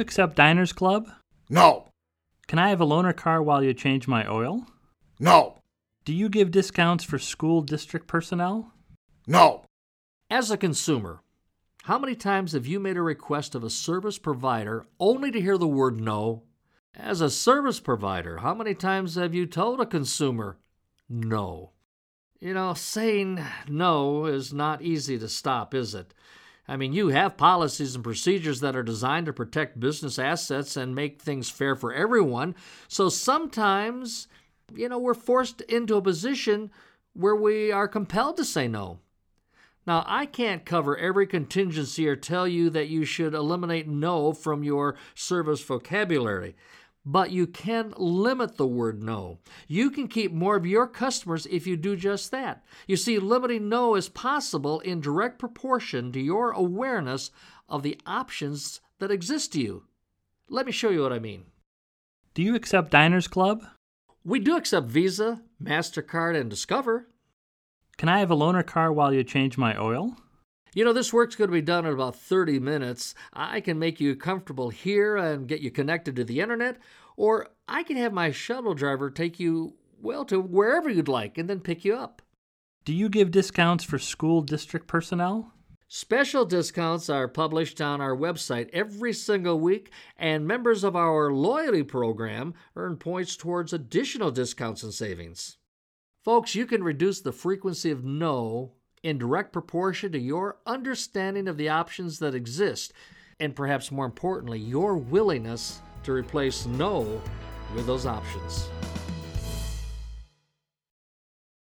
you accept Diners Club? No. Can I have a loaner car while you change my oil? No. Do you give discounts for school district personnel? No. As a consumer, how many times have you made a request of a service provider only to hear the word no? As a service provider, how many times have you told a consumer no? You know, saying no is not easy to stop, is it? I mean, you have policies and procedures that are designed to protect business assets and make things fair for everyone. So sometimes, you know, we're forced into a position where we are compelled to say no. Now, I can't cover every contingency or tell you that you should eliminate no from your service vocabulary but you can limit the word no. You can keep more of your customers if you do just that. You see, limiting no is possible in direct proportion to your awareness of the options that exist to you. Let me show you what I mean. Do you accept Diners Club? We do accept Visa, MasterCard, and Discover. Can I have a loaner car while you change my oil? You know, this work's going to be done in about 30 minutes. I can make you comfortable here and get you connected to the internet, or I can have my shuttle driver take you, well, to wherever you'd like and then pick you up. Do you give discounts for school district personnel? Special discounts are published on our website every single week, and members of our loyalty program earn points towards additional discounts and savings. Folks, you can reduce the frequency of no in direct proportion to your understanding of the options that exist, and perhaps more importantly, your willingness to replace no with those options.